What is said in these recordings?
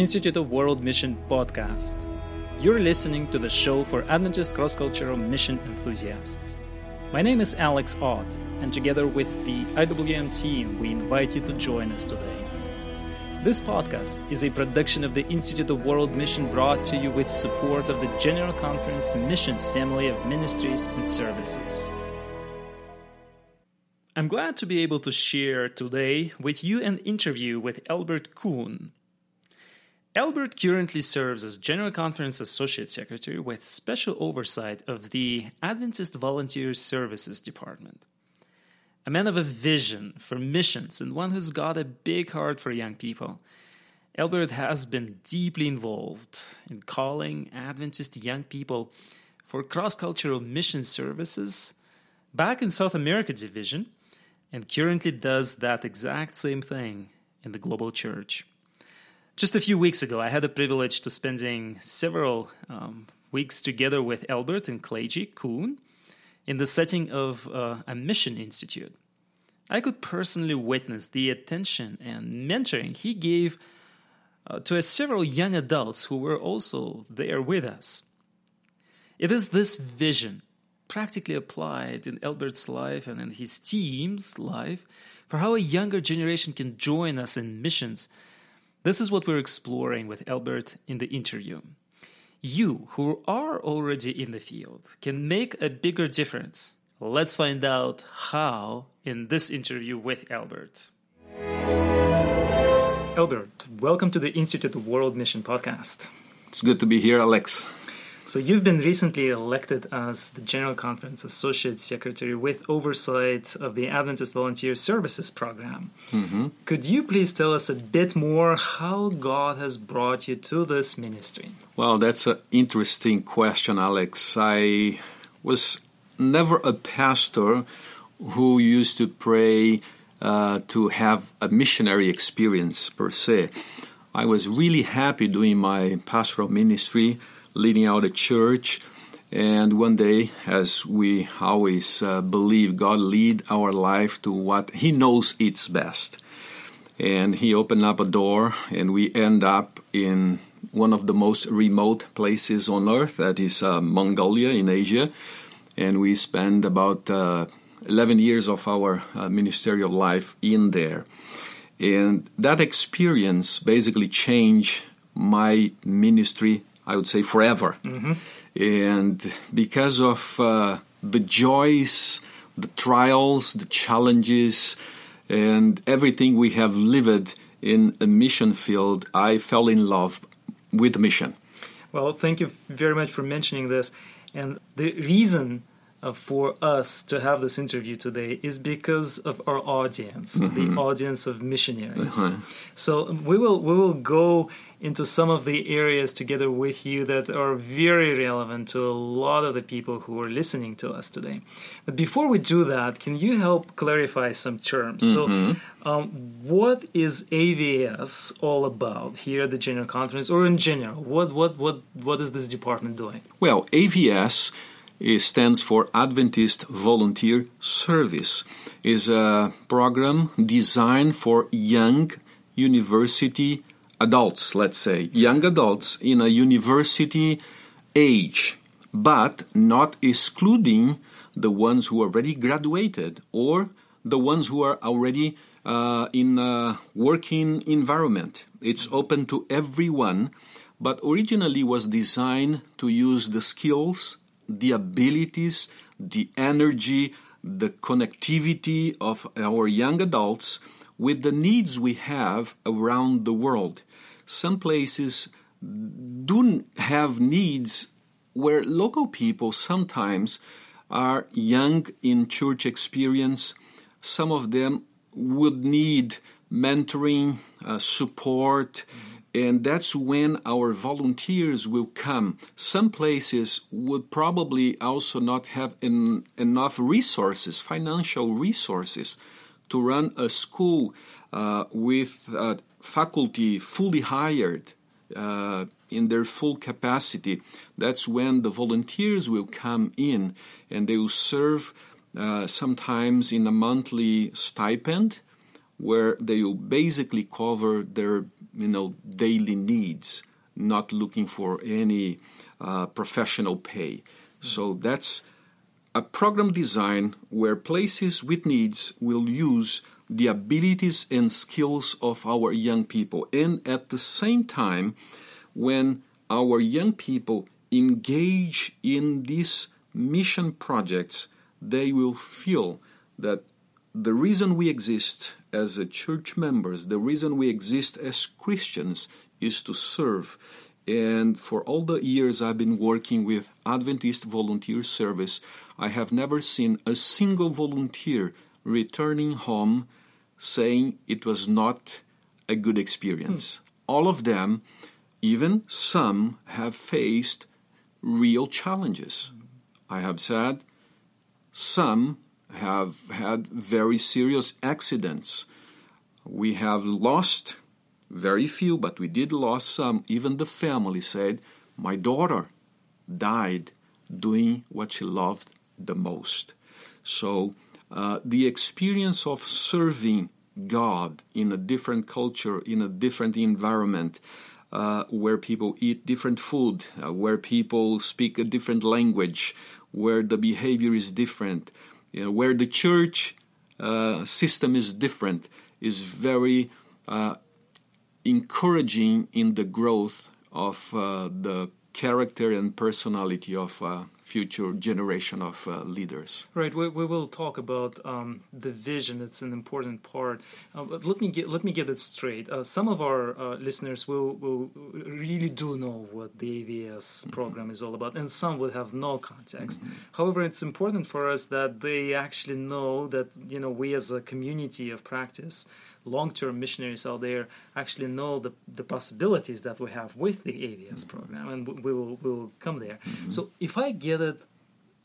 Institute of World Mission podcast. You're listening to the show for Adventist cross cultural mission enthusiasts. My name is Alex Ott, and together with the IWM team, we invite you to join us today. This podcast is a production of the Institute of World Mission brought to you with support of the General Conference Missions family of ministries and services. I'm glad to be able to share today with you an interview with Albert Kuhn. Albert currently serves as General Conference Associate Secretary with special oversight of the Adventist Volunteer Services Department. A man of a vision for missions and one who's got a big heart for young people, Albert has been deeply involved in calling Adventist young people for cross cultural mission services back in South America Division and currently does that exact same thing in the global church. Just a few weeks ago, I had the privilege to spending several um, weeks together with Albert and Claygy Kuhn in the setting of uh, a mission institute. I could personally witness the attention and mentoring he gave uh, to several young adults who were also there with us. It is this vision, practically applied in Albert's life and in his team's life, for how a younger generation can join us in missions this is what we're exploring with Albert in the interview. You, who are already in the field, can make a bigger difference. Let's find out how in this interview with Albert. Albert, welcome to the Institute of World Mission podcast. It's good to be here, Alex. So, you've been recently elected as the General Conference Associate Secretary with oversight of the Adventist Volunteer Services Program. Mm-hmm. Could you please tell us a bit more how God has brought you to this ministry? Well, that's an interesting question, Alex. I was never a pastor who used to pray uh, to have a missionary experience per se. I was really happy doing my pastoral ministry leading out a church. And one day, as we always uh, believe, God lead our life to what He knows it's best. And He opened up a door, and we end up in one of the most remote places on earth, that is uh, Mongolia in Asia. And we spend about uh, 11 years of our uh, ministerial life in there. And that experience basically changed my ministry I would say forever. Mm-hmm. And because of uh, the joys, the trials, the challenges, and everything we have lived in a mission field, I fell in love with mission. Well, thank you very much for mentioning this. And the reason uh, for us to have this interview today is because of our audience, mm-hmm. the audience of missionaries. Uh-huh. So we will we will go into some of the areas together with you that are very relevant to a lot of the people who are listening to us today. But before we do that, can you help clarify some terms? Mm-hmm. So, um, what is AVS all about here at the General Conference, or in general? What what what what is this department doing? Well, AVS stands for Adventist Volunteer Service. is a program designed for young university adults, let's say, young adults in a university age, but not excluding the ones who already graduated or the ones who are already uh, in a working environment. It's open to everyone, but originally was designed to use the skills, the abilities, the energy, the connectivity of our young adults with the needs we have around the world some places do have needs where local people sometimes are young in church experience. Some of them would need mentoring, uh, support, and that's when our volunteers will come. Some places would probably also not have en- enough resources, financial resources, to run a school uh, with uh, faculty fully hired uh, in their full capacity, that's when the volunteers will come in and they will serve uh, sometimes in a monthly stipend where they will basically cover their you know daily needs, not looking for any uh, professional pay. So that's a program design where places with needs will use the abilities and skills of our young people, and at the same time, when our young people engage in these mission projects, they will feel that the reason we exist as a church members, the reason we exist as Christians is to serve. And for all the years I've been working with Adventist Volunteer Service, I have never seen a single volunteer returning home saying it was not a good experience. Hmm. All of them, even some, have faced real challenges. I have said some have had very serious accidents. We have lost very few, but we did lose some. Even the family said, My daughter died doing what she loved the most. So, uh, the experience of serving God in a different culture, in a different environment, uh, where people eat different food, uh, where people speak a different language, where the behavior is different, you know, where the church uh, system is different, is very uh, encouraging in the growth of uh, the character and personality of uh, future generation of uh, leaders. Right. We, we will talk about um, the vision. It's an important part. Uh, but let me get let me get it straight. Uh, some of our uh, listeners will will really do know what the AVS mm-hmm. program is all about, and some would have no context. Mm-hmm. However, it's important for us that they actually know that you know we as a community of practice long-term missionaries out there actually know the, the possibilities that we have with the AVS program, and we will we will come there. Mm-hmm. So if I get it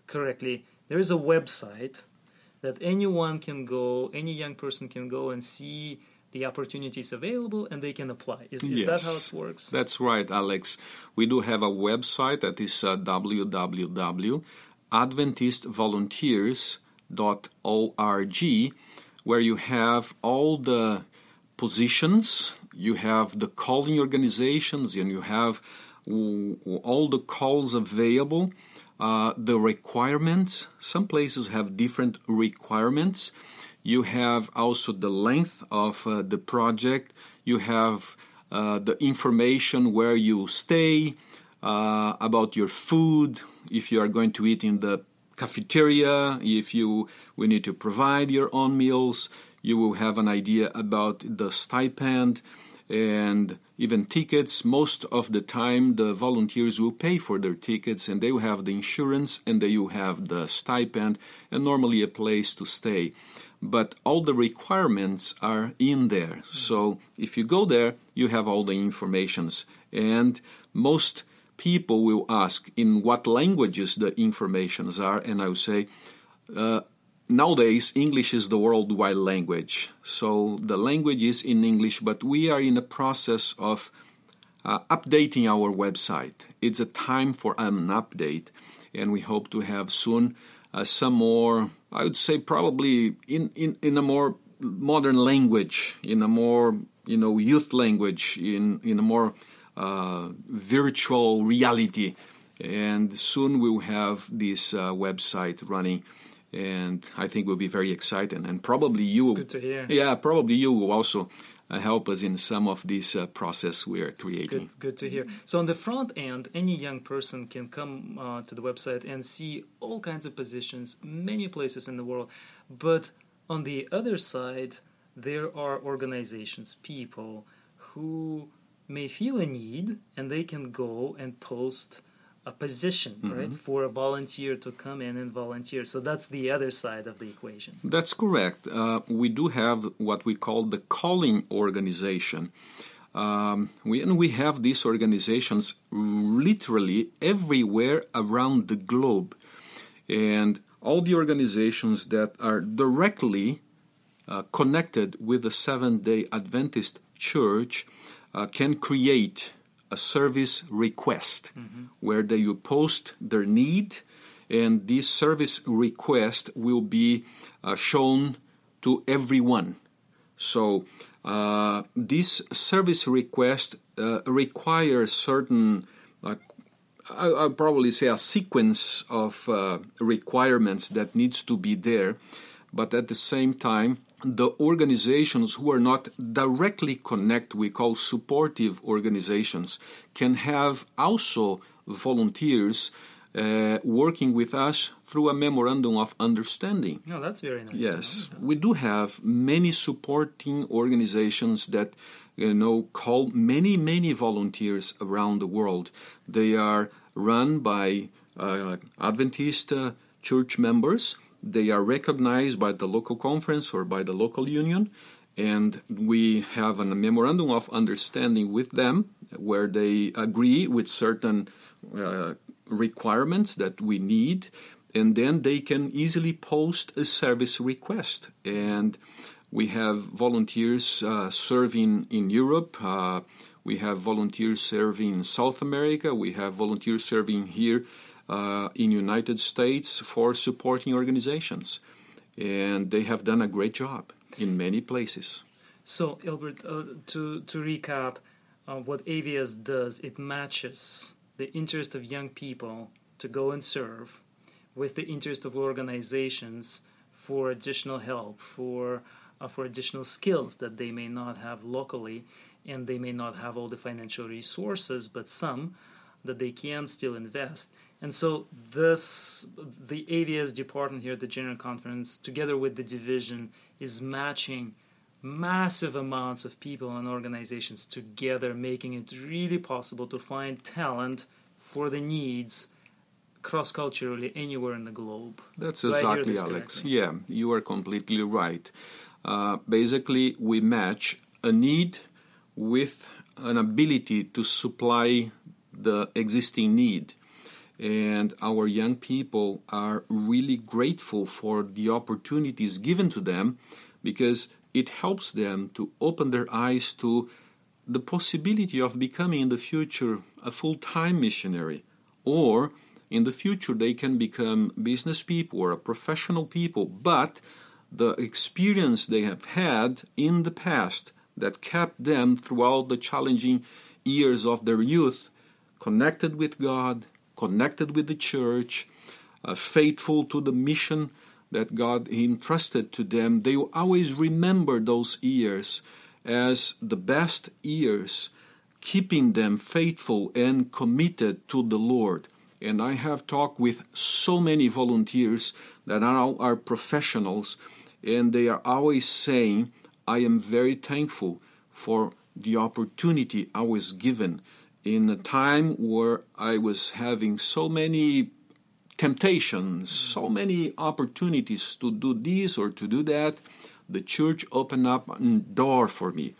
correctly, there is a website that anyone can go, any young person can go and see the opportunities available and they can apply. Is, is yes, that how it works? That's right, Alex. We do have a website that is uh, www.adventistvolunteers.org where you have all the positions, you have the calling organizations, and you have all the calls available, uh, the requirements. Some places have different requirements. You have also the length of uh, the project. You have uh, the information where you stay, uh, about your food, if you are going to eat in the cafeteria, if you we need to provide your own meals, you will have an idea about the stipend and even tickets. Most of the time, the volunteers will pay for their tickets and they will have the insurance and they will have the stipend and normally a place to stay. But all the requirements are in there. Hmm. So if you go there, you have all the informations. And most people will ask in what languages the informations are, and I will say, uh, nowadays English is the worldwide language. So the language is in English, but we are in a process of uh, updating our website. It's a time for an update, and we hope to have soon uh, some more. I would say probably in, in, in a more modern language, in a more you know youth language, in in a more uh, virtual reality. And soon we'll have this uh, website running and I think we'll be very excited. And probably you, yeah, probably you will also uh, help us in some of this uh, process we are creating. Good, good, to hear. So on the front end, any young person can come uh, to the website and see all kinds of positions, many places in the world. But on the other side, there are organizations, people who may feel a need and they can go and post a position mm-hmm. right for a volunteer to come in and volunteer. So that's the other side of the equation. That's correct. Uh, we do have what we call the calling organization. Um, we, and we have these organizations literally everywhere around the globe. And all the organizations that are directly uh, connected with the Seventh day Adventist Church uh, can create a service request mm-hmm. where they will post their need and this service request will be uh, shown to everyone So uh, this service request uh, requires certain, uh, I, I'll probably say a sequence of uh, requirements that needs to be there, but at the same time, the organizations who are not directly connected, we call supportive organizations, can have also volunteers uh, working with us through a memorandum of understanding. No, that's very nice. Yes, we do have many supporting organizations that you know call many many volunteers around the world. They are run by uh, Adventist uh, church members. They are recognized by the local conference or by the local union, and we have a memorandum of understanding with them where they agree with certain uh, requirements that we need and then they can easily post a service request and we have volunteers uh, serving in Europe. Uh, we have volunteers serving in South America. We have volunteers serving here uh, in United States for supporting organizations, and they have done a great job in many places. So, Albert, uh, to to recap, uh, what AVS does, it matches the interest of young people to go and serve with the interest of organizations for additional help, for uh, for additional skills that they may not have locally, and they may not have all the financial resources, but some that they can still invest. And so this the AVS department here at the General Conference, together with the division, is matching massive amounts of people and organizations together, making it really possible to find talent for the needs cross culturally anywhere in the globe. That's exactly, Alex. Correctly? Yeah, you are completely right. Uh, basically, we match a need with an ability to supply the existing need. And our young people are really grateful for the opportunities given to them because it helps them to open their eyes to the possibility of becoming in the future a full time missionary, or in the future they can become business people or professional people, but the experience they have had in the past that kept them throughout the challenging years of their youth connected with God, connected with the church, uh, faithful to the mission that God entrusted to them, they always remember those years as the best years, keeping them faithful and committed to the Lord. And I have talked with so many volunteers that now are professionals, and they are always saying, I am very thankful for the opportunity I was given in a time where I was having so many temptations, so many opportunities to do this or to do that, the church opened up a door for me.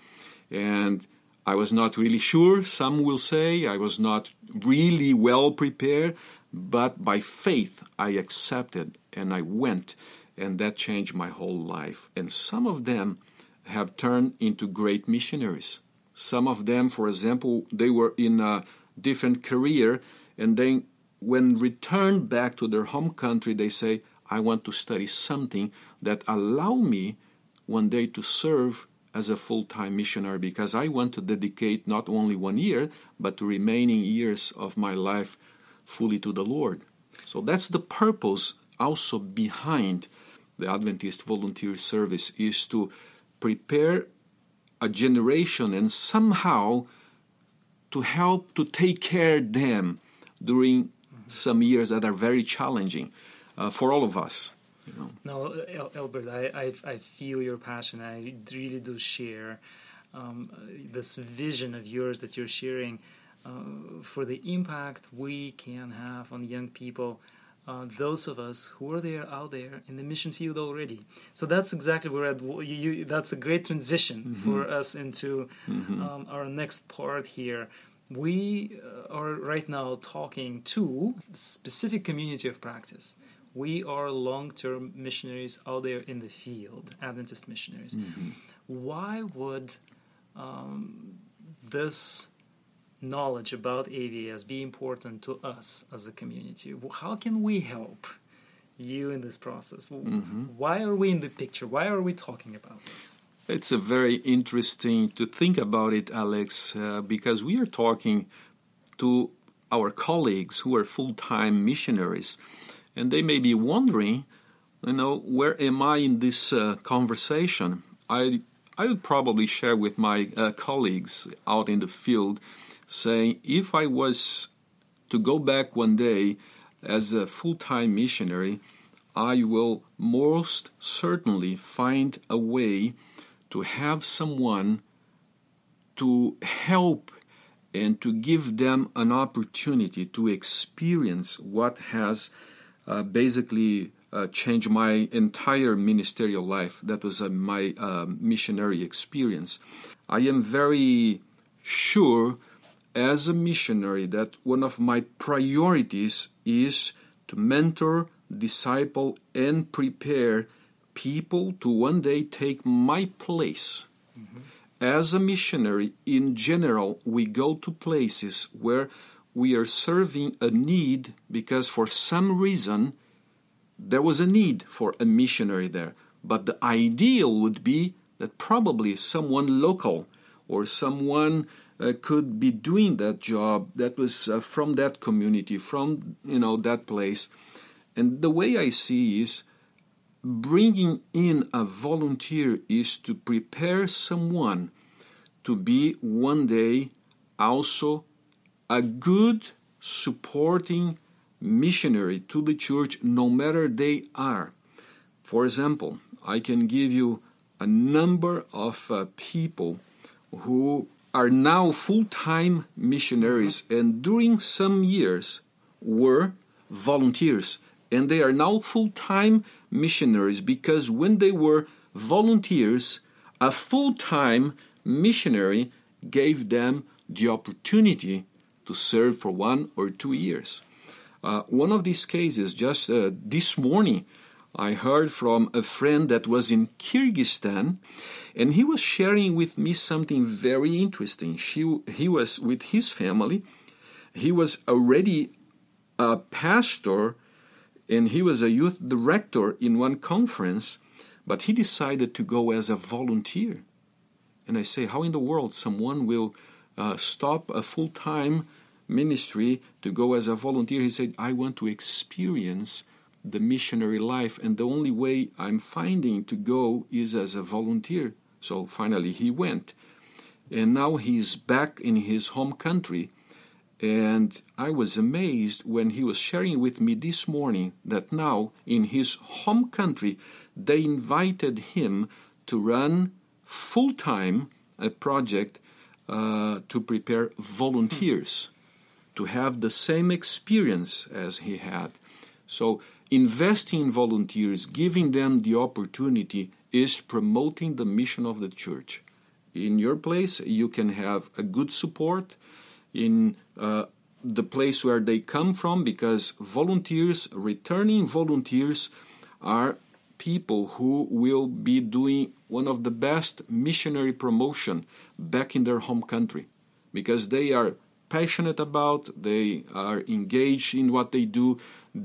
And I was not really sure, some will say, I was not really well prepared, but by faith I accepted and I went, and that changed my whole life. And some of them have turned into great missionaries. Some of them, for example, they were in a different career, and then when returned back to their home country, they say, I want to study something that allow me one day to serve as a full-time missionary because I want to dedicate not only one year, but the remaining years of my life fully to the Lord. So that's the purpose also behind the Adventist volunteer service is to prepare generation and somehow to help to take care them during some years that are very challenging uh, for all of us. You know. No, Albert, I, I, I feel your passion. I really do share um, this vision of yours that you're sharing uh, for the impact we can have on young people. Uh, those of us who are there out there in the mission field already. So that's exactly where at, you, you, that's a great transition mm-hmm. for us into mm-hmm. um, our next part here we uh, are right now talking to specific community of practice we are long-term missionaries out there in the field adventist missionaries mm-hmm. why would um, this knowledge about avs be important to us as a community how can we help you in this process mm-hmm. why are we in the picture why are we talking about this It's a very interesting to think about it, Alex, uh, because we are talking to our colleagues who are full-time missionaries, and they may be wondering, you know, where am I in this uh, conversation? I I would probably share with my uh, colleagues out in the field, saying if I was to go back one day as a full-time missionary, I will most certainly find a way to have someone to help and to give them an opportunity to experience what has uh, basically uh, changed my entire ministerial life. That was uh, my missionary experience. I am very sure as a missionary that one of my priorities is to mentor, disciple, and prepare people to one day take my place. Mm-hmm. As a missionary, in general, we go to places where we are serving a need because for some reason there was a need for a missionary there. But the ideal would be that probably someone local or someone uh, could be doing that job that was uh, from that community, from you know that place. And the way I see is bringing in a volunteer is to prepare someone to be one day also a good supporting missionary to the church no matter they are for example i can give you a number of uh, people who are now full-time missionaries and during some years were volunteers and they are now full time missionaries because when they were volunteers, a full time missionary gave them the opportunity to serve for one or two years. Uh, one of these cases, just uh, this morning, I heard from a friend that was in Kyrgyzstan, and he was sharing with me something very interesting. She, he was with his family. He was already a pastor and he was a youth director in one conference, but he decided to go as a volunteer. And I say, how in the world someone will uh, stop a full time ministry to go as a volunteer? He said, I want to experience the missionary life, and the only way I'm finding to go is as a volunteer. So finally he went. And now he's back in his home country and I was amazed when he was sharing with me this morning that now in his home country they invited him to run full time a project uh, to prepare volunteers to have the same experience as he had. So, investing in volunteers, giving them the opportunity, is promoting the mission of the church. In your place, you can have a good support in uh, the place where they come from because volunteers, returning volunteers, are people who will be doing one of the best missionary promotion back in their home country because they are passionate about they are engaged in what they do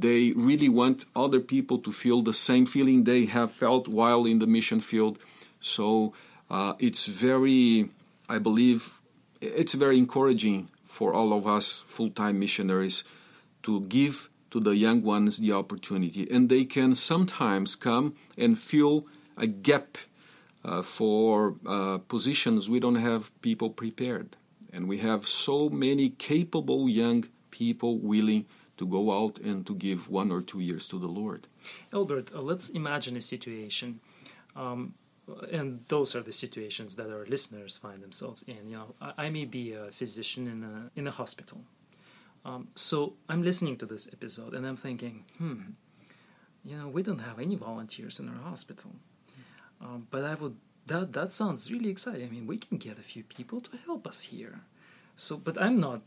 they really want other people to feel the same feeling they have felt while in the mission field so uh, it's very i believe it's very encouraging for all of us full time missionaries to give to the young ones the opportunity. And they can sometimes come and fill a gap uh, for uh, positions we don't have people prepared. And we have so many capable young people willing to go out and to give one or two years to the Lord. Albert, uh, let's imagine a situation um, and those are the situations that our listeners find themselves in. You know, I, I may be a physician in a in a hospital, um, so I'm listening to this episode and I'm thinking, hmm, you know, we don't have any volunteers in our hospital, um, but I would that that sounds really exciting. I mean, we can get a few people to help us here. So, but I'm not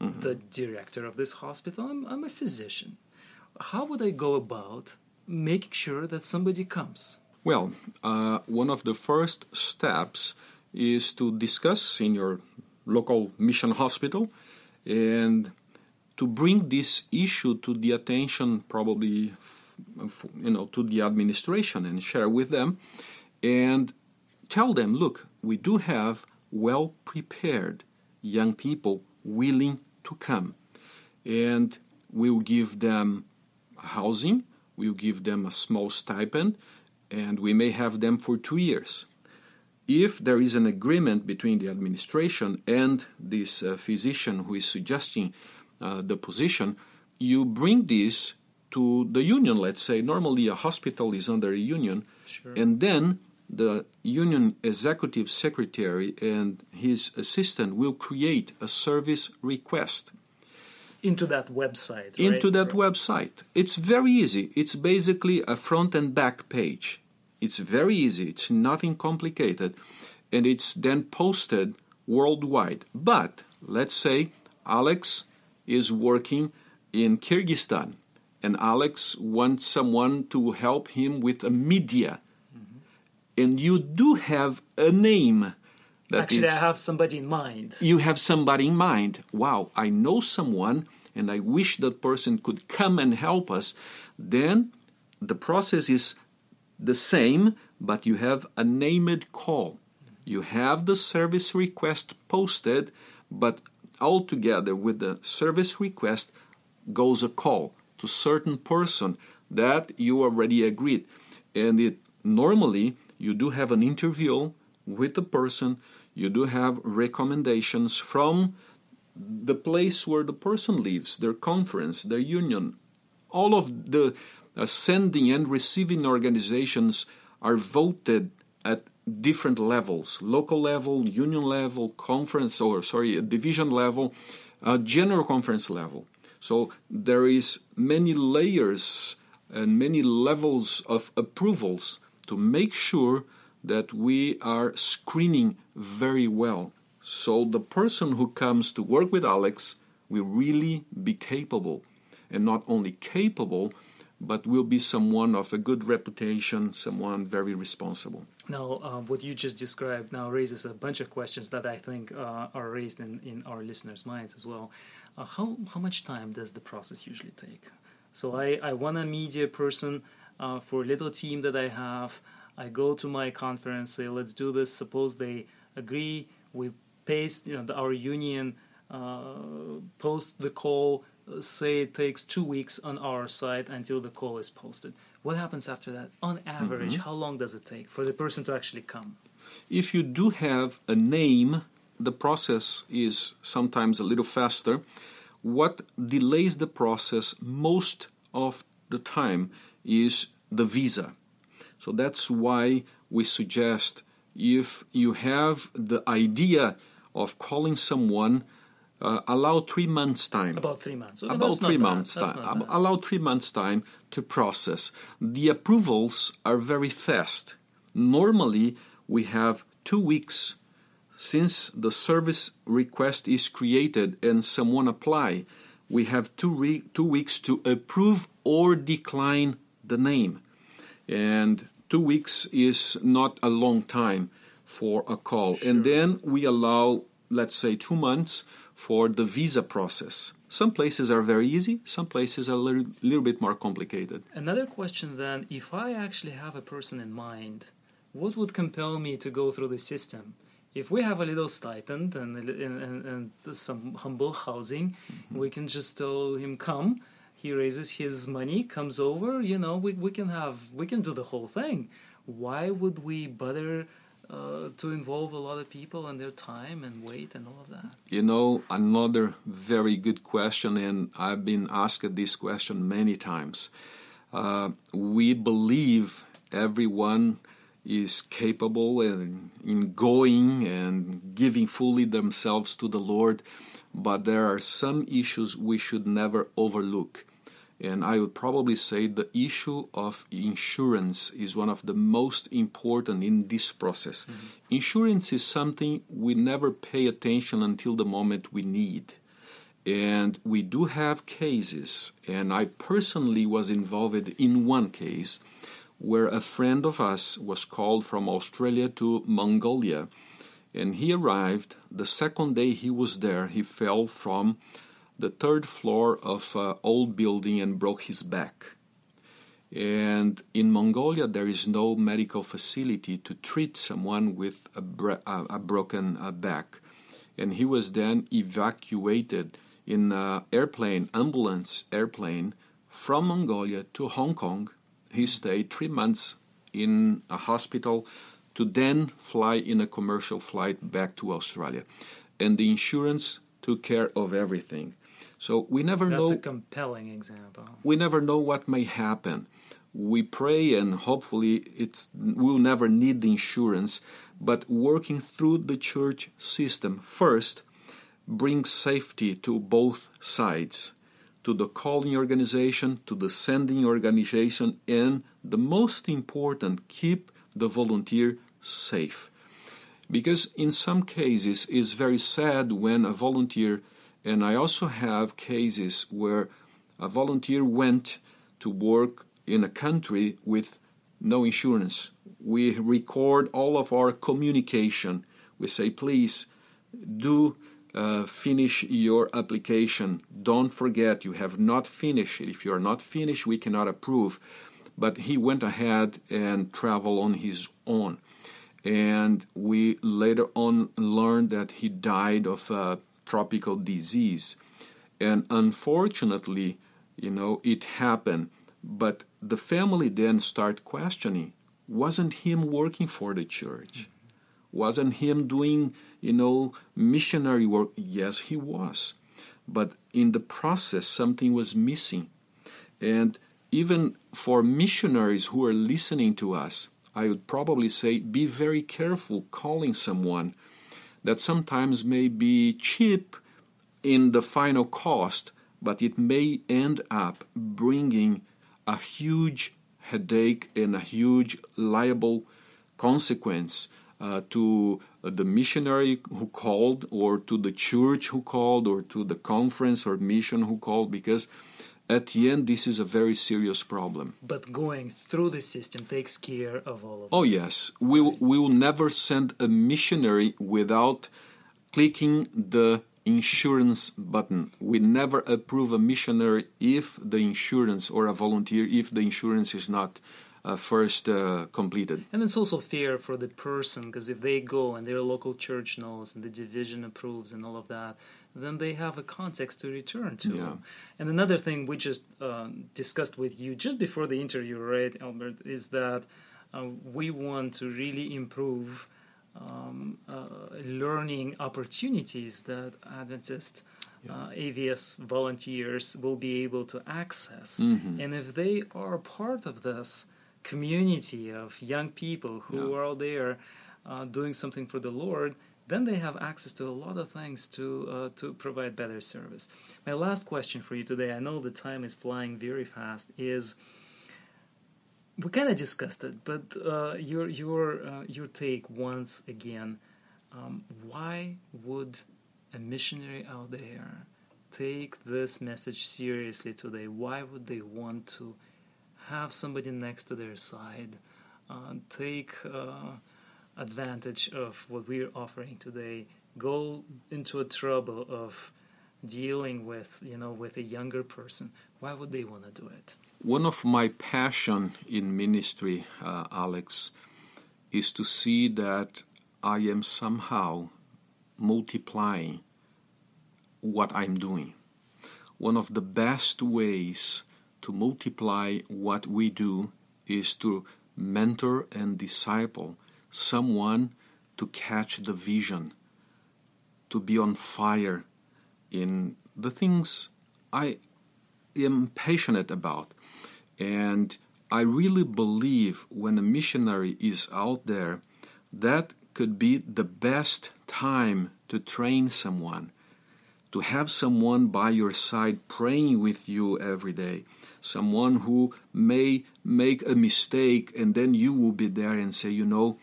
mm-hmm. the director of this hospital. I'm I'm a physician. How would I go about making sure that somebody comes? Well, uh, one of the first steps is to discuss in your local mission hospital and to bring this issue to the attention probably you know to the administration and share with them and tell them, look, we do have well prepared young people willing to come. And we'll give them housing, we'll give them a small stipend, and we may have them for two years. If there is an agreement between the administration and this uh, physician who is suggesting uh, the position, you bring this to the union, let's say. Normally, a hospital is under a union, Sure. and then the union executive secretary and his assistant will create a service request into that website. right? into that Right. website. It's very easy. It's basically a front and back page. It's very easy. It's nothing complicated. And it's then posted worldwide. But let's say Alex is working in Kyrgyzstan and Alex wants someone to help him with a media. And you do have a name that Actually, is- I have somebody in mind. you have somebody in mind. Wow, I know someone and I wish that person could come and help us. Then the process is the same, but you have a named call. You have the service request posted, but altogether with the service request goes a call to certain person that you already agreed. And it normally you do have an interview with the person, you do have recommendations from the place where the person lives, their conference, their union. All of the uh, sending and receiving organizations are voted at different levels local level, union level, conference, or sorry, division level, uh, general conference level. So there is many layers and many levels of approvals to make sure that we are screening very well. So the person who comes to work with Alex will really be capable, and not only capable, but will be someone of a good reputation, someone very responsible. Now, uh, what you just described now raises a bunch of questions that I think uh, are raised in, in our listeners' minds as well. Uh, how, how much time does the process usually take? So, I, I want a media person uh, for a little team that I have. I go to my conference, say, let's do this. Suppose they agree, we paste, you know, the, our union uh, post the call, say it takes two weeks on our side until the call is posted. What happens after that? On average, how long does it take for the person to actually come? If you do have a name, the process is sometimes a little faster. What delays the process most of the time is the visa. So that's why we suggest if you have the idea of calling someone, uh, allow three months' time About three months. Okay, about three months That's time. Allow three months time to process. The approvals are very fast. Normally, we have two weeks since the service request is created and someone apply. We have two re- two weeks to approve or decline the name, and two weeks is not a long time for a call. And then we allow, let's say, two months for the visa process. Some places are very easy, some places are a little, little bit more complicated. Another question then if I actually have a person in mind, what would compel me to go through the system? If we have a little stipend and, and, and, and some humble housing, mm-hmm. we can just tell him, come. He raises his money, comes over, you know, we, we can have, we can do the whole thing. Why would we bother uh, to involve a lot of people and their time and wait and all of that? You know, another very good question, and I've been asked this question many times. Uh, we believe everyone is capable in, in going and giving fully themselves to the Lord, but there are some issues we should never overlook. And I would probably say the issue of insurance is one of the most important in this process. Mm-hmm. Insurance is something we never pay attention until the moment we need. And we do have cases, and I personally was involved in one case where a friend of us was called from Australia to Mongolia. And he arrived, the second day he was there, he fell from the third floor of an old building and broke his back. And in Mongolia, there is no medical facility to treat someone with a, bre- a broken uh, back. And he was then evacuated in an airplane, ambulance airplane, from Mongolia to Hong Kong. He stayed three months in a hospital to then fly in a commercial flight back to Australia. And the insurance took care of everything. So we never That's know. That's a compelling example. We never know what may happen. We pray and hopefully it's we'll never need the insurance, but working through the church system first brings safety to both sides, to the calling organization, to the sending organization, and the most important, keep the volunteer safe. Because in some cases it's very sad when a volunteer and I also have cases where a volunteer went to work in a country with no insurance. We record all of our communication. We say, please do uh, finish your application. Don't forget you have not finished it. If you are not finished, we cannot approve. But he went ahead and traveled on his own. And we later on learned that he died of a tropical disease. And unfortunately, you know, it happened. But the family then start questioning wasn't him working for the church? Wasn't him doing, you know, missionary work? Yes, he was. But in the process, something was missing. And even for missionaries who are listening to us, I would probably say be very careful calling someone that sometimes may be cheap in the final cost, but it may end up bringing a huge headache and a huge liable consequence uh, to the missionary who called, or to the church who called, or to the conference or mission who called, because at the end, this is a very serious problem. But going through the system takes care of all of that. Oh, yes. We, will- we will never send a missionary without clicking the insurance button. We never approve a missionary if the insurance or a volunteer if the insurance is not uh, first uh, completed. And it's also fair for the person because if they go and their local church knows and the division approves and all of that, then they have a context to return to. Yeah. And another thing we just uh, discussed with you just before the interview, right, Albert, is that uh, we want to really improve um, uh, learning opportunities that Adventist uh, AVS volunteers will be able to access. Mhm. And if they are part of this community of young people who Yeah. are out there uh, doing something for the Lord, then they have access to a lot of things to uh, to provide better service. My last question for you today, I know the time is flying very fast, is we kind of discussed it, but uh, your your uh, your take once again. Um, why would a missionary out there take this message seriously today? Why would they want to have somebody next to their side, uh, take uh, advantage of what we're offering today, go into a trouble of dealing with you know with a younger person? Why would they want to do it? One of my passion in ministry, uh, Alex, is to see that I am somehow multiplying what I'm doing. One of the best ways to multiply what we do is to mentor and disciple someone to catch the vision, to be on fire in the things I am passionate about. And I really believe when a missionary is out there, that could be the best time to train someone, to have someone by your side praying with you every day, someone who may make a mistake and then you will be there and say, you know,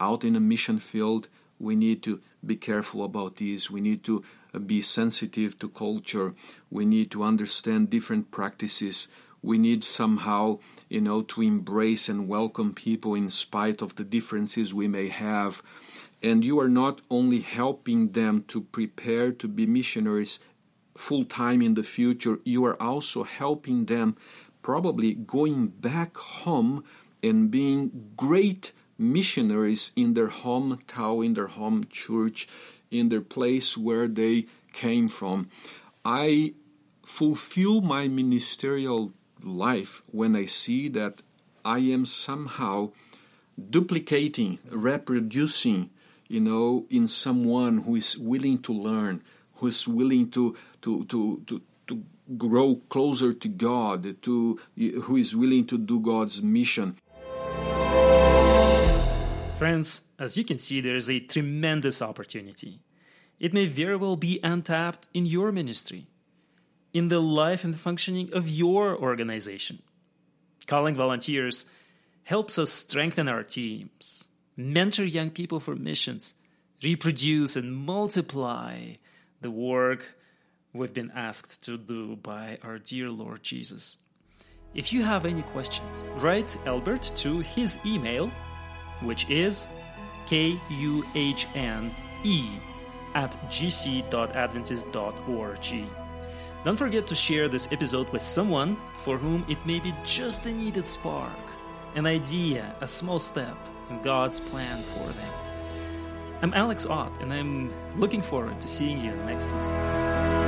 out in a mission field, we need to be careful about this. We need to uh, be sensitive to culture. We need to understand different practices. We need somehow, you know, to embrace and welcome people in spite of the differences we may have. And you are not only helping them to prepare to be missionaries full time in the future, you are also helping them probably going back home and being great missionaries in their hometown, in their home church, in their place where they came from. I fulfill my ministerial life when I see that I am somehow duplicating, reproducing, you know, in someone who is willing to learn, who is willing to to to to, to grow closer to God, to who is willing to do God's mission. Friends, as you can see, there is a tremendous opportunity. It may very well be untapped in your ministry, in the life and functioning of your organization. Calling volunteers helps us strengthen our teams, mentor young people for missions, reproduce and multiply the work we've been asked to do by our dear Lord Jesus. If you have any questions, write Albert to his email which is kuhne at gc.adventist.org. Don't forget to share this episode with someone for whom it may be just a needed spark, an idea, a small step in God's plan for them. I'm Alex Ott, and I'm looking forward to seeing you next time.